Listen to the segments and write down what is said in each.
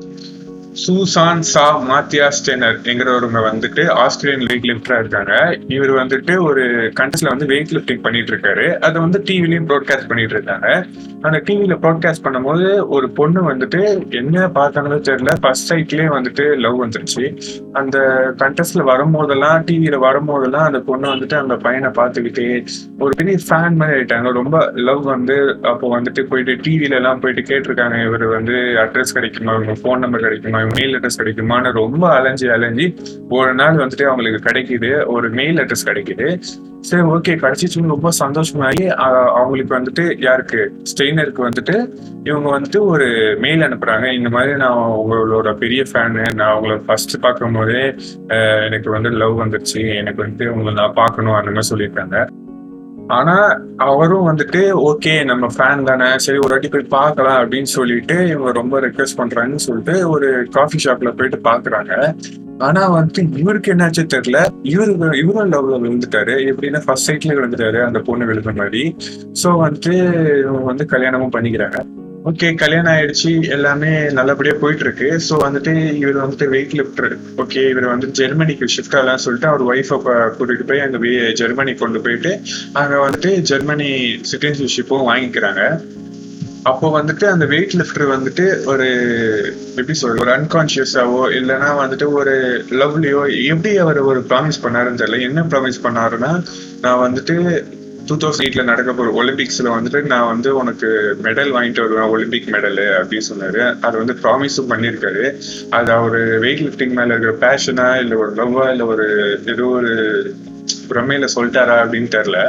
Thank you. Shushan சா மாத்தியா ஸ்டெனர் என்கிறவங்க வந்துட்டு Australian wait லிஃப்டரா இருக்காங்க. இவர் வந்துட்டு ஒரு கண்டஸ்ட்ல வந்து வெயிட் லிஃப்டிங் பண்ணிட்டு இருக்காரு. அதை வந்து டிவிலையும் ப்ராட்காஸ்ட் பண்ணிட்டு இருக்காங்க. அந்த டிவியில ப்ராட்காஸ்ட் பண்ணும்போது ஒரு பொண்ணு வந்துட்டு என்ன பார்த்தாங்களோ தெரியல. ஃபர்ஸ்ட் சைட்லயே வந்துட்டு லவ் வந்துருச்சு. அந்த கண்டஸ்ட்ல வரும்போதெல்லாம் டிவியில வரும்போதெல்லாம் அந்த பொண்ணு வந்துட்டு அந்த பையனை பார்த்துக்கிட்டே ஒரு பெரிய ஃபேன் மாதிரி ஆயிட்டாங்க. ரொம்ப லவ் வந்து அப்போ வந்துட்டு போயிட்டு டிவில எல்லாம் போயிட்டு கேட்டிருக்காங்க. இவர் வந்து அட்ரஸ் கிடைக்குமா? இவங்க ஃபோன் நம்பர் கிடைக்குமா? மெயில் அட்ரஸ் கிடைக்குமான்னு ரொம்ப அலைஞ்சி அலைஞ்சி ஒரு நாள் வந்துட்டு அவங்களுக்கு கிடைக்குது ஒரு மெயில் அட்ரஸ் கிடைக்குது. சரி ஓகே கிடைச்சிச்சுன்னு ரொம்ப சந்தோஷமாகி அவங்களுக்கு வந்துட்டு யாருக்கு? ஸ்டெய்னருக்கு வந்துட்டு இவங்க வந்துட்டு ஒரு மெயில் அனுப்புறாங்க. இந்த மாதிரி நான் உங்களோட பெரிய ஃபேனு நான் உங்களை ஃபர்ஸ்ட் பார்க்கும் போதே எனக்கு வந்து லவ் வந்துருச்சு. எனக்கு வந்துட்டு உங்களை நான் பார்க்கணும் அந்த மாதிரி சொல்லியிருக்காங்க. ஆனா அவரும் வந்துட்டு ஓகே நம்ம ஃபேன் தானே சரி ஒரு வாட்டி போய் பார்க்கலாம் அப்படின்னு சொல்லிட்டு இவங்க ரொம்ப ரெக்வெஸ்ட் பண்றாங்கன்னு சொல்லிட்டு ஒரு காஃபி ஷாப்ல போயிட்டு பாக்குறாங்க ஆனா வந்துட்டு இவருக்கு என்னாச்சு தெரியல. இவரு இவரும் லவ்ல விழுந்துட்டாரு. எப்படின்னா ஃபர்ஸ்ட் சைட்ல விழுந்துட்டாரு அந்த பொண்ணு விழுந்த மாதிரி. சோ வந்துட்டு இவங்க வந்து கல்யாணமும் பண்ணிக்கிறாங்க. ஓகே கல்யாணம் ஆயிடுச்சு எல்லாமே நல்லபடியா போயிட்டு இருக்கு ஸோ வந்துட்டு இவர் வந்துட்டு வெயிட் லிஃப்டர் ஓகே இவர் வந்து ஜெர்மனிக்கு ஷிஃப்ட் ஆகலாம் சொல்லிட்டு அவர் ஒய்ஃபை கூட்டிட்டு போய் அங்க ஜெர்மனி கொண்டு போயிட்டு அங்க வந்துட்டு ஜெர்மனி சிட்டிசன்ஷிப்பும் வாங்கிக்கிறாங்க. அப்போ வந்துட்டு அந்த வெயிட் லிஃப்டர் வந்துட்டு ஒரு எப்படி சொல்றது ஒரு அன்கான்சியஸாவோ இல்லைன்னா வந்துட்டு ஒரு லவ்லியோ எப்படி அவர் ஒரு ப்ராமிஸ் பண்ணாருன்னு தெரியல. என்ன ப்ராமிஸ் பண்ணாருன்னா நான் வந்துட்டு டூ தௌசண்ட் எயிட்ல நடக்க போற ஒலிம்பிக்ஸ்ல வந்துட்டு நான் வந்து உனக்கு மெடல் வாங்கிட்டு வருவேன் ஒலிம்பிக் மெடல் அப்படின்னு சொன்னாரு. அது வந்து ப்ராமிஸும் பண்ணியிருக்காரு அது அவரு வெயிட் லிஃப்டிங் மேல இருக்கிற பேஷனா இல்ல ஒரு லவ்வா இல்ல ஒரு ஏதோ ஒரு பிரமையில சொல்லிட்டாரா அப்படின்னு தெரியல.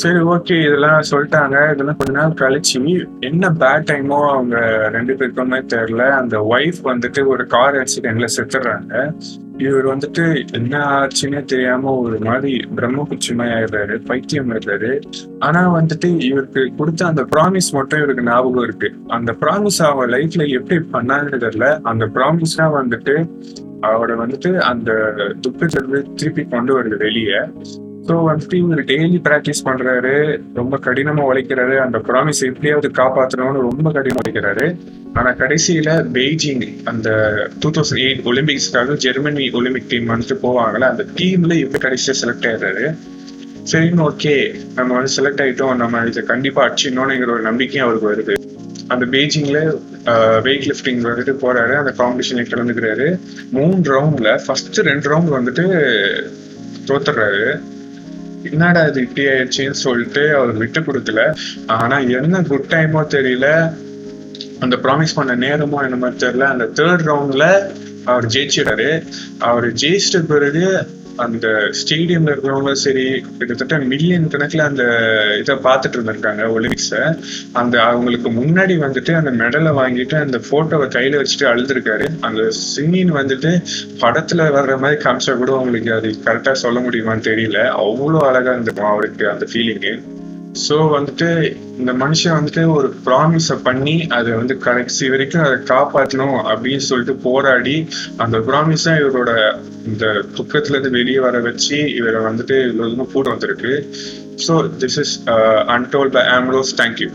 சரி ஓகே இதெல்லாம் சொல்லிட்டாங்க. இதெல்லாம் கொஞ்ச நாள் கழிச்சு என்ன பேட் டைமோ அவங்க ரெண்டு பேருக்குமே தெரியல. அந்த ஒய்ஃப் வந்துட்டு ஒரு கார் ஆக்சிடென்ட்ல செத்துடுறாங்க இவர் வந்துட்டு என்ன ஆச்சுன்னே தெரியாம ஒரு மாதிரி பிரம்ம குச்சிமை ஆயிடுறாரு பைத்தியம் ஆயிடுறாரு ஆனா வந்துட்டு இவருக்கு கொடுத்த அந்த ப்ராமிஸ் மட்டும் இவருக்கு ஞாபகம் இருக்கு. அந்த ப்ராமிஸ் அவ லைஃப்ல எப்படி பண்ணாங்கன்னு தெரியல. அந்த ப்ராமிஸ்னா வந்துட்டு அவரை வந்துட்டு அந்த துக்கத்திலிருந்து திருப்பி கொண்டு வருது வெளியே. ஸோ வந்துட்டு இவர் டெய்லி ப்ராக்டிஸ் பண்றாரு. ரொம்ப கடினமா உழைக்கிறாரு. அந்த ப்ராமிஸ் எப்படியாவது காப்பாற்றணும்னு ரொம்ப கடினம் உழைக்கிறாரு. ஆனா கடைசியில பெய்ஜிங் அந்த டூ தௌசண்ட் எயிட் ஒலிம்பிக்ஸ்க்காக ஜெர்மனி ஒலிம்பிக் டீம் வந்துட்டு போவாங்கல்ல அந்த டீம்ல இவர் கடைசியா செலக்ட் ஆயிடுறாரு. சரின்னு ஓகே நம்ம வந்து செலக்ட் ஆயிட்டோம். நம்ம இதை கண்டிப்பா அடிச்சிடணும்னுங்கிற ஒரு நம்பிக்கையும் அவருக்கு வருது. அந்த பெய்ஜிங்ல வெயிட் லிஃப்டிங் வந்துட்டு போறாரு. அந்த காம்படிஷன்ல கலந்துக்கிறாரு. மூணு ரவுண்ட்ல ஃபர்ஸ்ட் ரெண்டு ரவுண்ட் வந்துட்டு தோத்துறாரு என்னடா இது இப்படி ஆயிடுச்சுன்னு சொல்லிட்டு அவர் விட்டு கொடுக்கல. ஆனா என்ன குட் டைமோ தெரியல. அந்த ப்ராமிஸ் பண்ண நேரமோ என்ன மாதிரி தெரியல. அந்த தேர்ட் ரவுண்ட்ல அவர் ஜெயிச்சிடாரு அவர் ஜெயிச்சிட்ட பிறகு அந்த ஸ்டேடியம்ல இருக்கிறவங்களும் சரி கிட்டத்தட்ட மில்லியன் கணக்குல அந்த இதை பார்த்துட்டு இருந்திருக்காங்க ஒலிம்பிக்ஸ அந்த அவங்களுக்கு முன்னாடி வந்துட்டு அந்த மெடலை வாங்கிட்டு அந்த போட்டோவை கையில வச்சுட்டு அழுதுருக்காரு. அந்த சிங்கின் வந்துட்டு படத்துல வர்ற மாதிரி காமிச்சா கூட உங்களுக்கு அது கரெக்டா சொல்ல முடியுமான்னு தெரியல. அவ்வளோ அழகா இருந்திருக்கும் அவருக்கு அந்த ஃபீலிங்கு ஸோ வந்துட்டு இந்த மனுஷன் வந்துட்டு ஒரு ப்ராமிஸை பண்ணி அதை வந்து கடைசி வரைக்கும் அதை காப்பாற்றணும் அப்படின்னு சொல்லிட்டு போராடி அந்த ப்ராமிஸை இவரோட இந்த துக்கத்துல இருந்து வெளியே வர வச்சு இவரை வந்துட்டு இவ்வளவு தூரம் கூட்டு வந்திருக்கு. So this is untold by Ambrose thank you